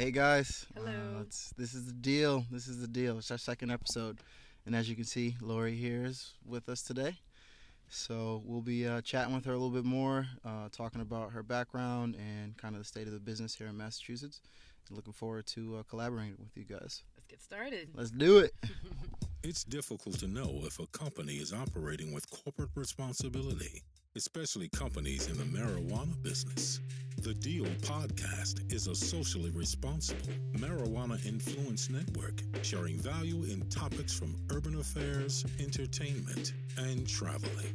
Hey guys. Hello. Uh, this is the deal. This is the deal. It's our second episode. And as you can see, Laury here is with us today. So we'll be uh, chatting with her a little bit more, uh, talking about her background and kind of the state of the business here in Massachusetts. And looking forward to uh, collaborating with you guys. Let's get started. Let's do it. It's difficult to know if a company is operating with corporate responsibility, especially companies in the marijuana business. The Deal podcast is a socially responsible marijuana influence network sharing value in topics from urban affairs, entertainment, and traveling.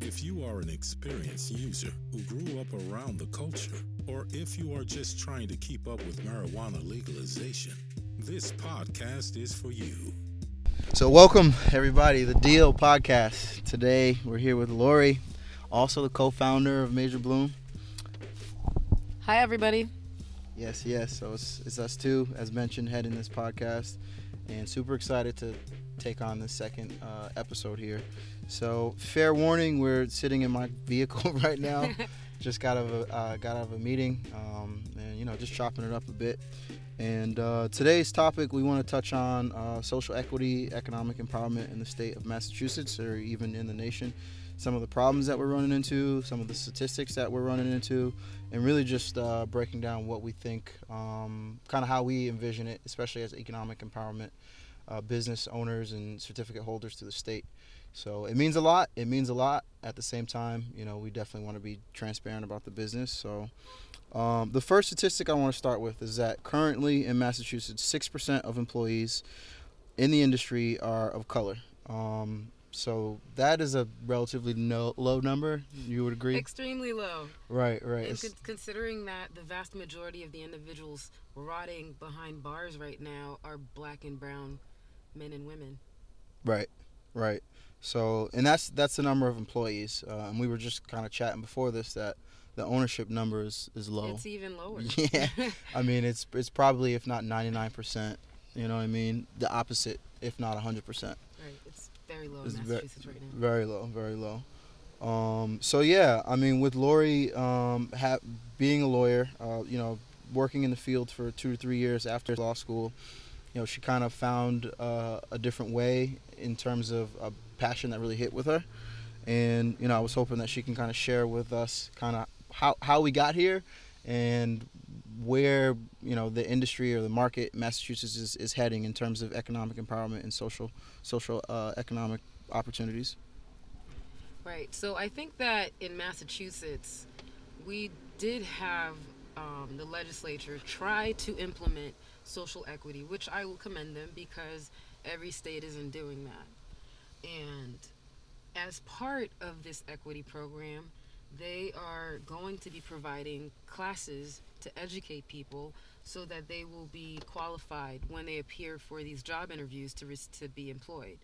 If you are an experienced user who grew up around the culture, or if you are just trying to keep up with marijuana legalization, this podcast is for you. So welcome everybody, the Deal podcast. Today we're here with Laury, also the co-founder of Major Bloom. Hi, everybody. Yes, yes. So it's, it's us two, as mentioned, heading this podcast, and super excited to take on the second uh, episode here. So, fair warning, we're sitting in my vehicle right now. just got out of a, uh, got out of a meeting, um, and you know, just chopping it up a bit. And uh, today's topic, we want to touch on uh, social equity, economic empowerment in the state of Massachusetts, or even in the nation. Some of the problems that we're running into, some of the statistics that we're running into, and really just uh, breaking down what we think, um, kind of how we envision it, especially as economic empowerment, uh, business owners and certificate holders to the state. So it means a lot. It means a lot. At the same time, you know, we definitely want to be transparent about the business. So um, the first statistic I want to start with is that currently in Massachusetts, six percent of employees in the industry are of color. Um, so that is a relatively no, low number. You would agree? Extremely low. Right, right. And con- considering that the vast majority of the individuals rotting behind bars right now are black and brown men and women. Right, right. So, and that's that's the number of employees. Uh, and we were just kind of chatting before this that the ownership number is, is low. It's even lower. Yeah. I mean, it's it's probably if not ninety nine percent. You know what I mean? The opposite, if not hundred percent. right. It's very low It's in ve- right now. Very low, very low. Um, so yeah, I mean, with Laury um, ha- being a lawyer, uh, you know, working in the field for two to three years after law school, you know, she kind of found uh, a different way in terms of a passion that really hit with her, and you know, I was hoping that she can kind of share with us kind of how how we got here, and where you know the industry or the market Massachusetts is, is heading in terms of economic empowerment and social social uh, economic opportunities. Right. So I think that in Massachusetts, we did have um, the legislature try to implement social equity, which I will commend them because every state isn't doing that. And as part of this equity program, they are going to be providing classes to educate people so that they will be qualified when they appear for these job interviews to, to be employed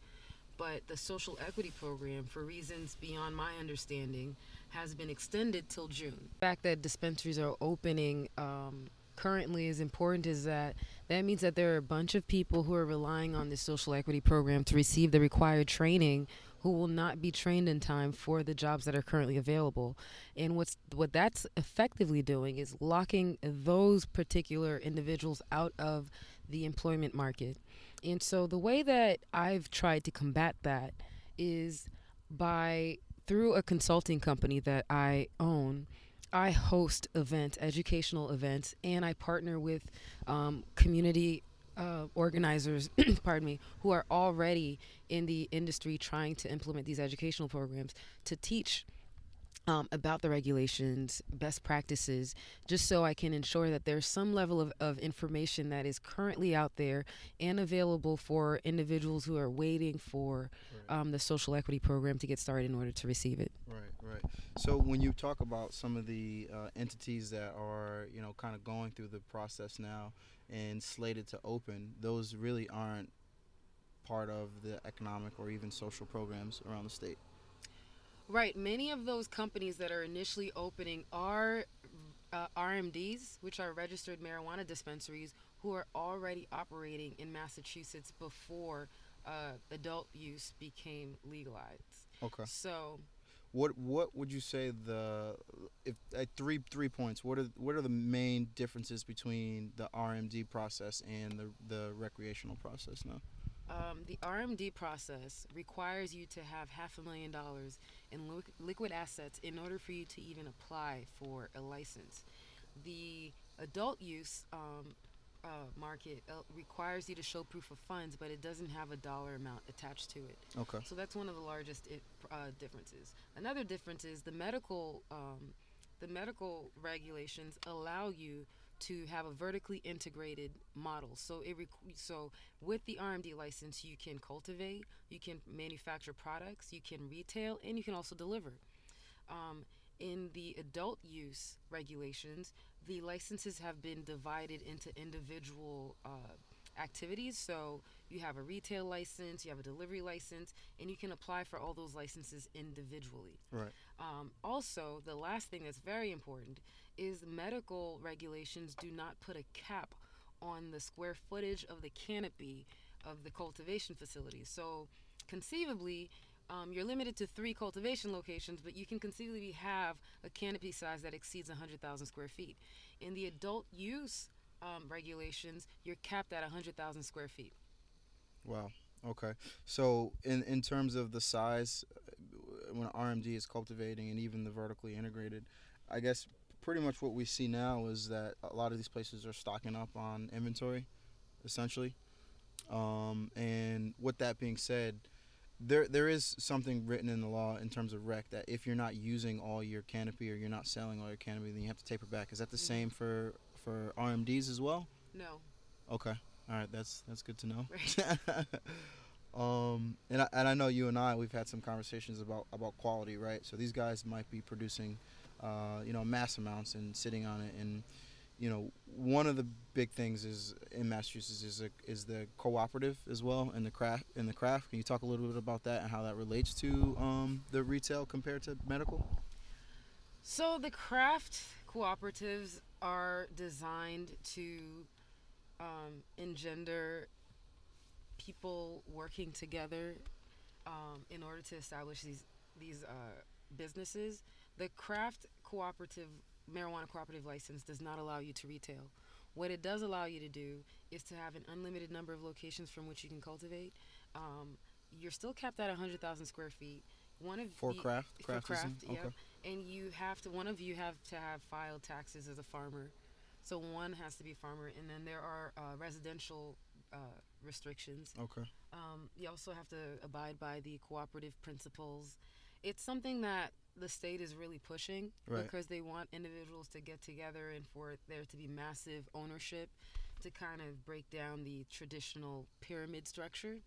but the social equity program, for reasons beyond my understanding, has been extended till June. The fact that dispensaries are opening um, currently is important is that that means that there are a bunch of people who are relying on this social equity program to receive the required training who will not be trained in time for the jobs that are currently available. And what's what that's effectively doing is locking those particular individuals out of the employment market. And so the way that I've tried to combat that is by through a consulting company that I own. I host events, educational events, and I partner with um, community uh, organizers, pardon me, who are already in the industry trying to implement these educational programs to teach um, about the regulations, best practices, just so I can ensure that there's some level of, of information that is currently out there and available for individuals who are waiting for um, the social equity program to get started in order to receive it. Right, right. So when you talk about some of the uh, entities that are, you know, kind of going through the process now and slated to open, those really aren't part of the economic or even social programs around the state. Right. Many of those companies that are initially opening are uh, RMDs, which are registered marijuana dispensaries, who are already operating in Massachusetts before uh, adult use became legalized. Okay. So, what what would you say the if three three points? What are what are the main differences between the RMD process and the the recreational process now? Um, the RMD process requires you to have half a million dollars in li- liquid assets in order for you to even apply for a license. The adult use um, uh, market uh, requires you to show proof of funds, but it doesn't have a dollar amount attached to it. Okay. So that's one of the largest it, uh, differences. Another difference is the medical um, the medical regulations allow you to have a vertically integrated model. So it requ- so with the RMD license, you can cultivate, you can manufacture products, you can retail, and you can also deliver. Um, in the adult use regulations, the licenses have been divided into individual uh, activities. So you have a retail license, you have a delivery license, and you can apply for all those licenses individually. Right. Um, also, the last thing that's very important is medical regulations do not put a cap on the square footage of the canopy of the cultivation facility. So, conceivably, um, you're limited to three cultivation locations, but you can conceivably have a canopy size that exceeds 100,000 square feet. In the adult use um, regulations, you're capped at 100,000 square feet. Wow. Okay. So in in terms of the size, uh, when RMD is cultivating and even the vertically integrated, I guess pretty much what we see now is that a lot of these places are stocking up on inventory, essentially. Um, and with that being said, there there is something written in the law in terms of rec that if you're not using all your canopy or you're not selling all your canopy, then you have to taper back. Is that the same for for RMDs as well? No. Okay. All right. That's that's good to know. Right. um, and I, and I know you and I we've had some conversations about about quality, right? So these guys might be producing, uh, you know, mass amounts and sitting on it, and you know, one of the big things is in Massachusetts is a, is the cooperative as well, and the craft and the craft. Can you talk a little bit about that and how that relates to um, the retail compared to medical? So the craft cooperatives are designed to um, engender people working together um, in order to establish these these uh, businesses. The craft cooperative marijuana cooperative license does not allow you to retail. What it does allow you to do is to have an unlimited number of locations from which you can cultivate. Um, you're still capped at 100,000 square feet. One of For the- craft? for Craftism? craft, yeah. Okay. And you have to. One of you have to have filed taxes as a farmer. So one has to be a farmer, and then there are uh, residential uh, restrictions. Okay. Um, you also have to abide by the cooperative principles. It's something that the state is really pushing Right. because they want individuals to get together and for there to be massive ownership to kind of break down the traditional pyramid structure.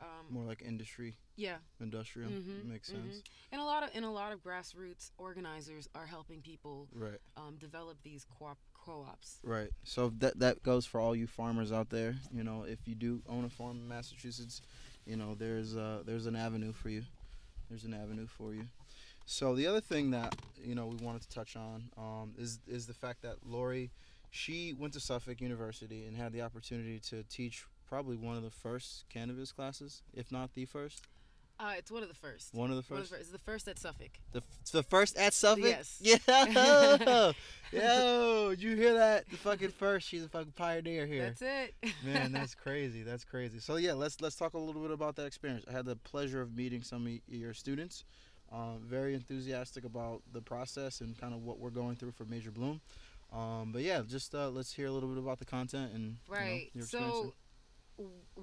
Um, More like industry, yeah, industrial. Mhm, Makes sense. mhm. and a lot of and a lot of grassroots organizers are helping people Right. um, develop these co-op co-ops. Right. So that that goes for all you farmers out there. You know, if you do own a farm in Massachusetts, you know there's uh, there's an avenue for you. There's an avenue for you. So the other thing that you know we wanted to touch on um, is is the fact that Laury, she went to Suffolk University and had the opportunity to teach probably one of the first cannabis classes, if not the first. Uh, it's one of the first. One of the One of first. the first. It's the first at Suffolk. The, f- the first at Suffolk? Yes. Yeah. Yo, did you hear that? The fucking first. She's a fucking pioneer here. That's it. Man, that's crazy. That's crazy. So yeah, let's let's talk a little bit about that experience. I had the pleasure of meeting some of your students. Um, very enthusiastic about the process and kind of what we're going through for Major Bloom. Um, but yeah, just uh, let's hear a little bit about the content and you know, right. your so,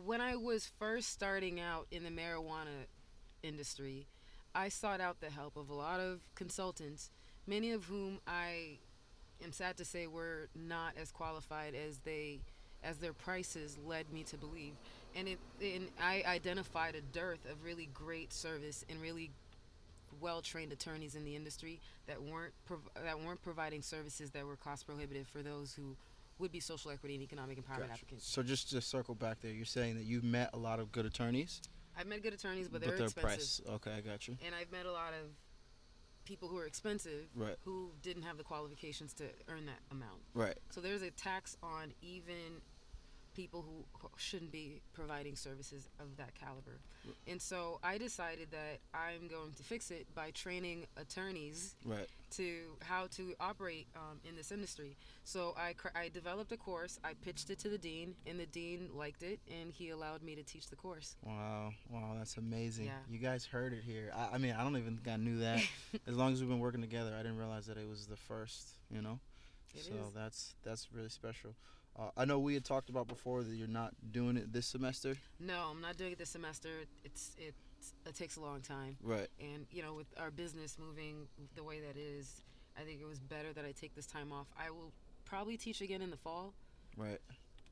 when I was first starting out in the marijuana industry, I sought out the help of a lot of consultants, many of whom I am sad to say were not as qualified as they as their prices led me to believe. And it and I identified a dearth of really great service and really well trained attorneys in the industry that weren't prov- that weren't providing services that were cost prohibitive for those who would be social equity and economic empowerment Gotcha. applicants. So just to circle back there, you're saying that you've met a lot of good attorneys, I've met good attorneys, but they're their expensive. price. Okay, I got you. And I've met a lot of people who are expensive Right. who didn't have the qualifications to earn that amount. Right. So there's a tax on even people who shouldn't be providing services of that caliber. And so I decided that I'm going to fix it by training attorneys Right. to how to operate um, in this industry. So I, cr- I developed a course, I pitched it to the dean, and the dean liked it, and he allowed me to teach the course. Wow, wow, that's amazing. Yeah. You guys heard it here. I, I mean, I don't even think I knew that. as long as we've been working together, I didn't realize that it was the first. You know, It so is. that's that's really special. Uh, I know we had talked about before that you're not doing it this semester. No, I'm not doing it this semester. It's it it takes a long time, Right. and you know, with our business moving the way that is, I think it was better that I take this time off. I will probably teach again in the fall. Right.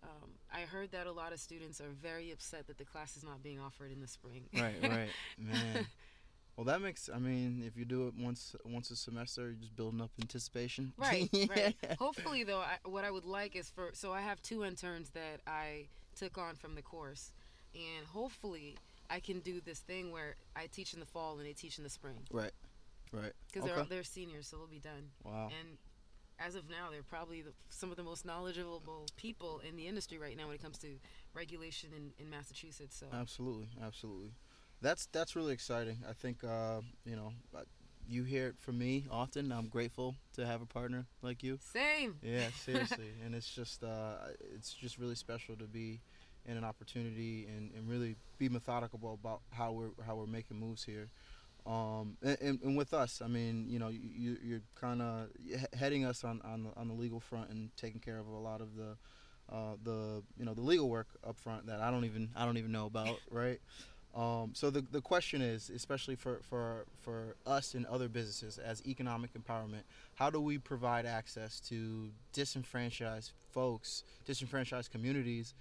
Um, I heard that a lot of students are very upset that the class is not being offered in the spring. Right. Right. Man. Well, that makes. I mean, if you do it once once a semester, you're just building up anticipation. Right, right. Hopefully, though, I, what I would like is for so I have two interns that I took on from the course, and hopefully I can do this thing where I teach in the fall and they teach in the spring Right. Right. because Okay. they're they're seniors, so they'll be done. Wow. And as of now, they're probably the, some of the most knowledgeable people in the industry right now when it comes to regulation in, in Massachusetts. So Absolutely, absolutely. That's that's really exciting. I think uh, you know uh, you hear it from me often. I'm grateful to have a partner like you. same. Yeah, seriously, and it's just uh, it's just really special to be in an opportunity and, and really be methodical about how we're how we're making moves here. Um, and, and, and with us, I mean, you know, you, you're kind of heading us on, on the on the legal front and taking care of a lot of the uh, the you know the legal work up front that I don't even I don't even know about, right? Um, so the the question is, especially for, for for us and other businesses as economic empowerment, how do we provide access to disenfranchised folks, disenfranchised communities,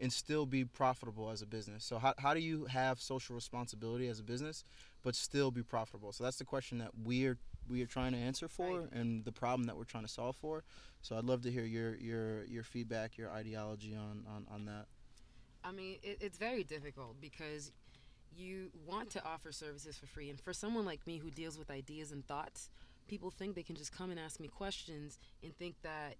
and still be profitable as a business? So how how do you have social responsibility as a business, but still be profitable? So that's the question that we're we are trying to answer for, Right. and the problem that we're trying to solve for. So I'd love to hear your your your feedback, your ideology on on, on that. I mean, it, it's very difficult because you want to offer services for free. And for someone like me who deals with ideas and thoughts, people think they can just come and ask me questions and think that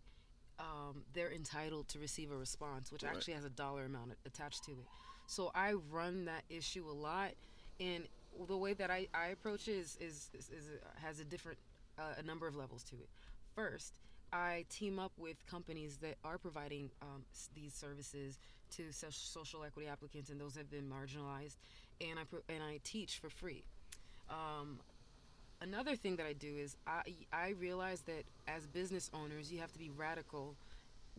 um, they're entitled to receive a response, which Right. actually has a dollar amount attached to it. So I run that issue a lot. And the way that I, I approach it is, is, is, is has a different, uh, a number of levels to it. First, I team up with companies that are providing um, these services to social equity applicants and those that have been marginalized, and I and I teach for free. Um, another thing that I do is I I realize that as business owners, you have to be radical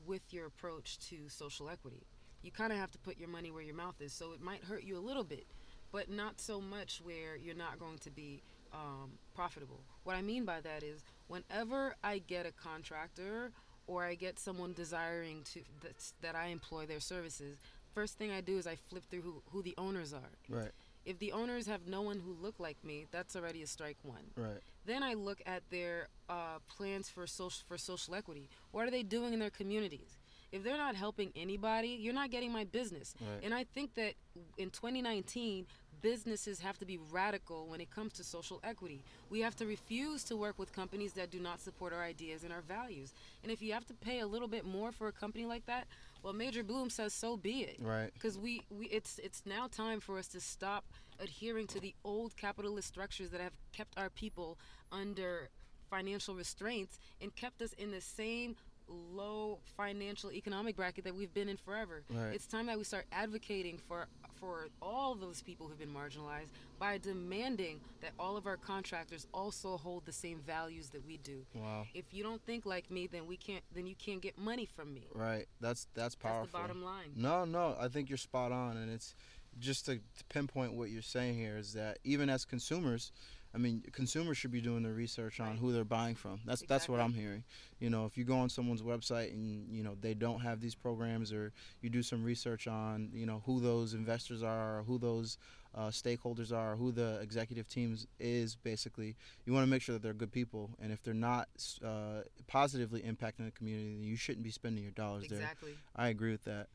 with your approach to social equity. You kind of have to put your money where your mouth is. So it might hurt you a little bit, but not so much where you're not going to be um, profitable. What I mean by that is whenever I get a contractor or I get someone desiring to that's, that I employ their services, first thing I do is I flip through who, who the owners are. Right. If the owners have no one who look like me, that's already a strike one. Right. Then I look at their uh, plans for social for social equity. What are they doing in their communities? If they're not helping anybody, you're not getting my business. Right. And I think that in 2019, businesses have to be radical when it comes to social equity. We have to refuse to work with companies that do not support our ideas and our values. And if you have to pay a little bit more for a company like that, well, Major Bloom says so be it Right. because we, we it's it's now time for us to stop adhering to the old capitalist structures that have kept our people under financial restraints and kept us in the same low financial economic bracket that we've been in forever. Right. It's time that we start advocating for for all those people who've been marginalized by demanding that all of our contractors also hold the same values that we do. Wow. If you don't think like me, then we can't then you can't get money from me. Right. That's that's powerful. That's the bottom line. No, no, I think you're spot on, and it's just to, to pinpoint what you're saying here is that even as consumers, I mean, consumers should be doing the research on Right. who they're buying from. That's that's what I'm hearing. You know, if you go on someone's website and you know they don't have these programs, or you do some research on you know who those investors are, or who those uh, stakeholders are, who the executive teams is, basically, you want to make sure that they're good people, and if they're not uh, positively impacting the community, then you shouldn't be spending your dollars there. Exactly. I agree with that.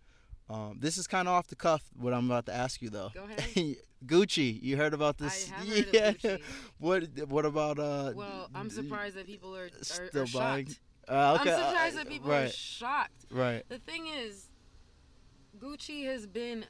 Um, this is kind of off the cuff. What I'm about to ask you, though. Go ahead. Gucci, you heard about this? I have heard of Gucci. What What about uh? Well, I'm surprised that people are, are, Still are buying? shocked. Uh, okay, I'm surprised uh, that people are right, shocked. right. The thing is, Gucci has been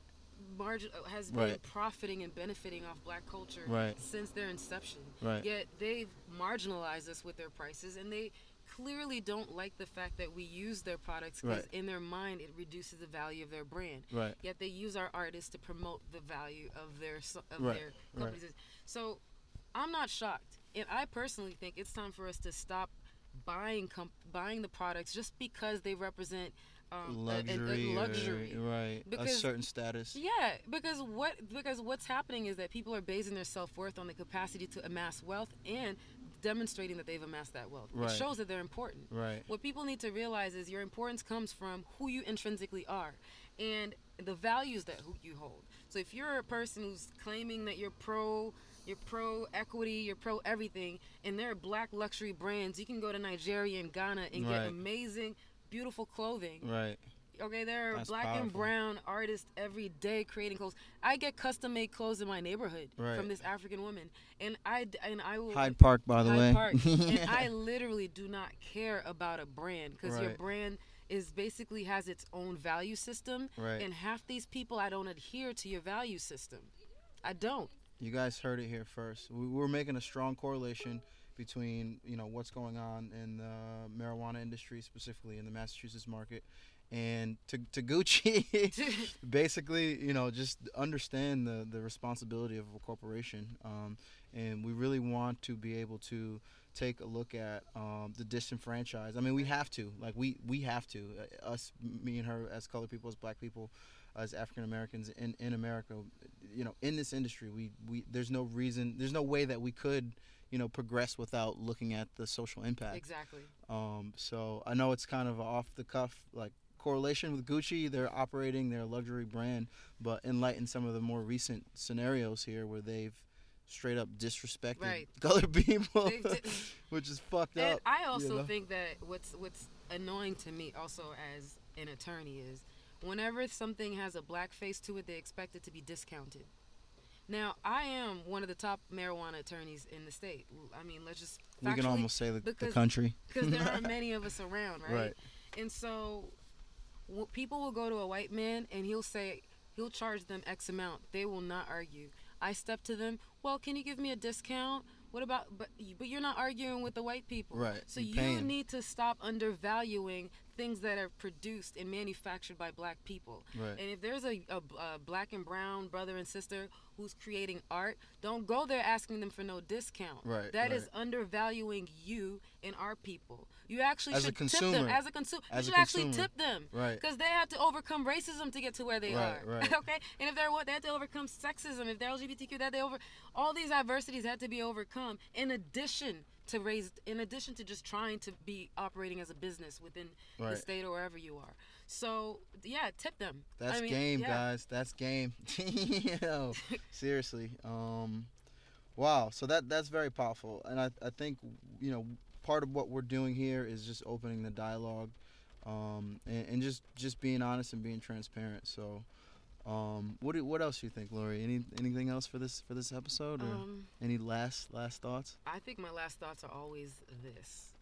margin has been Right. profiting and benefiting off black culture Right. since their inception. Right. Yet they've marginalized us with their prices and they clearly don't like the fact that we use their products because Right. in their mind it reduces the value of their brand. Right. Yet they use our artists to promote the value of their of Right, their right. companies. So I'm not shocked, and I personally think it's time for us to stop buying comp- buying the products just because they represent um, a- a- a luxury, or- luxury. right? a certain status. Yeah, because what because what's happening is that people are basing their self worth on the capacity to amass wealth and demonstrating that they've amassed that wealth. Right. It shows that they're important. Right. What people need to realize is your importance comes from who you intrinsically are and the values that who you hold. So if you're a person who's claiming that you're pro you're pro equity, you're pro everything, and there are black luxury brands, you can go to Nigeria and Ghana and Right. get amazing, beautiful clothing. Right. Okay, there are That's black and brown artists every day creating clothes. I get custom made clothes in my neighborhood Right. from this African woman, and I and I will Hyde Park, by the Hyde way. Park. and I literally do not care about a brand because your brand is basically has its own value system, Right. and half these people I don't adhere to your value system. I don't. You guys heard it here first. We, we're making a strong correlation between you know what's going on in the marijuana industry, specifically in the Massachusetts market, and to, to Gucci. basically, you know, just understand the the responsibility of a corporation, um, and we really want to be able to take a look at um, the disenfranchised. I mean, we have to, like, we we have to, uh, us, me and her, as colored people, as black people, as African Americans in, in America, you know, in this industry, we, we there's no reason, there's no way that we could, you know, progress without looking at the social impact. exactly. Um, so I know it's kind of off the cuff like correlation with Gucci. They're operating their luxury brand, but in light in some of the more recent scenarios here where they've straight up disrespected Right. people, which is fucked And up. I also you know? think that what's what's annoying to me also as an attorney is whenever something has a black face to it, they expect it to be discounted. Now, I am one of the top marijuana attorneys in the state. I mean, let's just we can almost say the, the country. because there are many of us around, right? Right. And so, people will go to a white man and he'll say he'll charge them X amount. They will not argue. I step to them. Well, can you give me a discount? What about? But but you're not arguing with the white people, Right, So you need to stop undervaluing things that are produced and manufactured by black people. Right. And if there's a, a, a black and brown brother and sister who's creating art, don't go there asking them for no discount. Right, That is right. undervaluing you and our people. You actually As should tip them as a consumer. As you should actually consumer. tip them. Right. Because they had to overcome racism to get to where they Right, are. right. okay. And if they're what they had to overcome sexism, if they're LGBTQ, that they over all these adversities had to be overcome. In addition to raise, in addition to just trying to be operating as a business within the state or wherever you are. So yeah, tip them. That's I mean, game, yeah. guys. That's game. Yo, seriously. Um, wow. So that that's very powerful, and I I think you know part of what we're doing here is just opening the dialogue, um, and, and just just being honest and being transparent. So. Um, what do, what else do you think, Laury? Any anything else for this for this episode, or Um, any last last thoughts? I think my last thoughts are always this.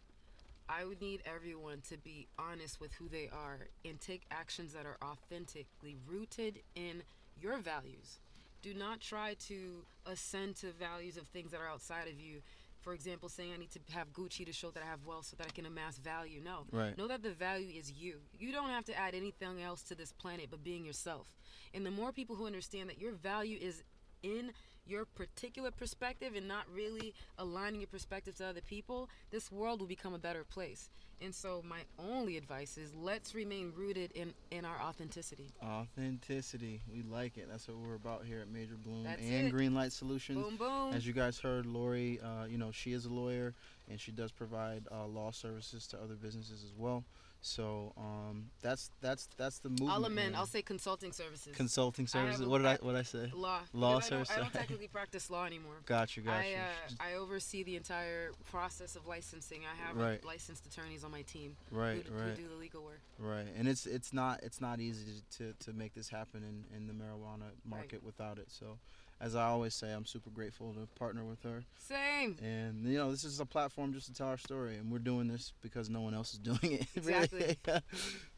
I would need everyone to be honest with who they are and take actions that are authentically rooted in your values. Do not try to ascend to values of things that are outside of you. For example, saying I need to have Gucci to show that I have wealth so that I can amass value. No. Right. Know that the value is you. You don't have to add anything else to this planet but being yourself. And the more people who understand that your value is in your particular perspective and not really aligning your perspective to other people, this world will become a better place. And so my only advice is let's remain rooted in, in our authenticity. Authenticity. We like it. That's what we're about here at Major Bloom That's and it. Greenlight Solutions. Boom boom. As you guys heard, Laury, uh, you know, she is a lawyer and she does provide uh, law services to other businesses as well. So um, that's that's that's the movement. I'll amend. I'll say consulting services. consulting services. What did I what did I say? law. Law Because I don't, services. technically practice law anymore. Got you, got I, you. uh, I oversee the entire process of licensing. I have Right. licensed attorneys on my team right, who, right, who do the legal work. right. And it's it's not it's not easy to to, to make this happen in, in the marijuana market without it. So as I always say, I'm super grateful to partner with her. Same. And you know, this is a platform just to tell our story, and we're doing this because no one else is doing it. Exactly.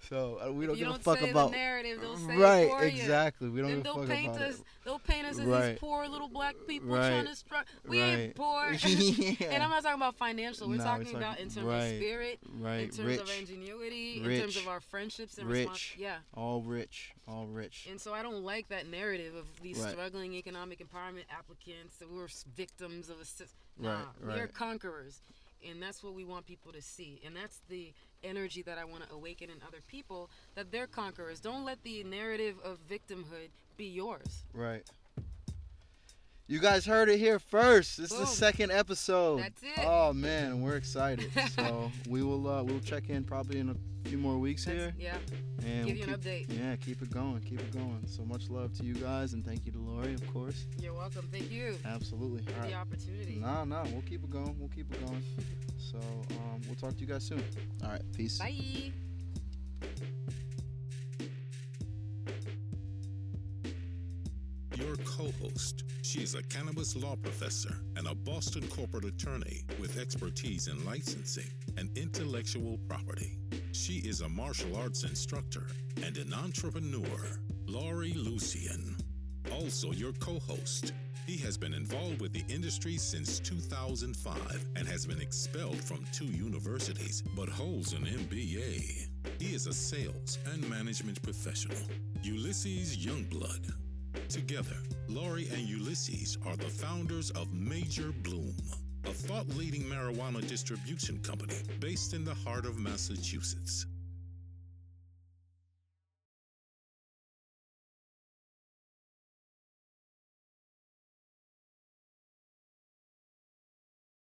so uh, we don't you give don't a fuck say about the narrative, right. it for you. exactly. We don't Then give a they'll fuck paint about us. it. They'll paint us as Right. these poor little black people Right. trying to struggle. We ain't poor. yeah. And I'm not talking about financial. We're No, we're talking talking- about in terms right, of spirit, right. in terms rich, of ingenuity, in Rich. terms of our friendships and Rich. respons- Yeah. all rich, all rich. And so I don't like that narrative of these Right. struggling economic empowerment applicants that we're victims of a system. Right, Nah, we are conquerors. And that's what we want people to see. And that's the energy that I want to awaken in other people that they're conquerors. Don't let the narrative of victimhood be yours. Right. You guys heard it here first. This is the second episode. That's it. Oh man, we're excited. so we will uh, we'll check in probably in a few more weeks here. Yeah. And give we'll you an update. Yeah, keep it going, keep it going. So much love to you guys, and thank you to Laury, of course. You're welcome. Thank you Absolutely. for All the right. opportunity. Nah, nah, we'll keep it going. We'll keep it going. So um, we'll talk to you guys soon. All right, peace. Bye. Your co host. She is a cannabis law professor and a Boston corporate attorney with expertise in licensing and intellectual property. She is a martial arts instructor and an entrepreneur, Laury Lucien. Also, your co host. He has been involved with the industry since 2005 and has been expelled from two universities but holds an MBA. He is a sales and management professional, Ulysses Youngblood. Together, Laury and Ulysses are the founders of Major Bloom, a thought leading marijuana distribution company based in the heart of Massachusetts.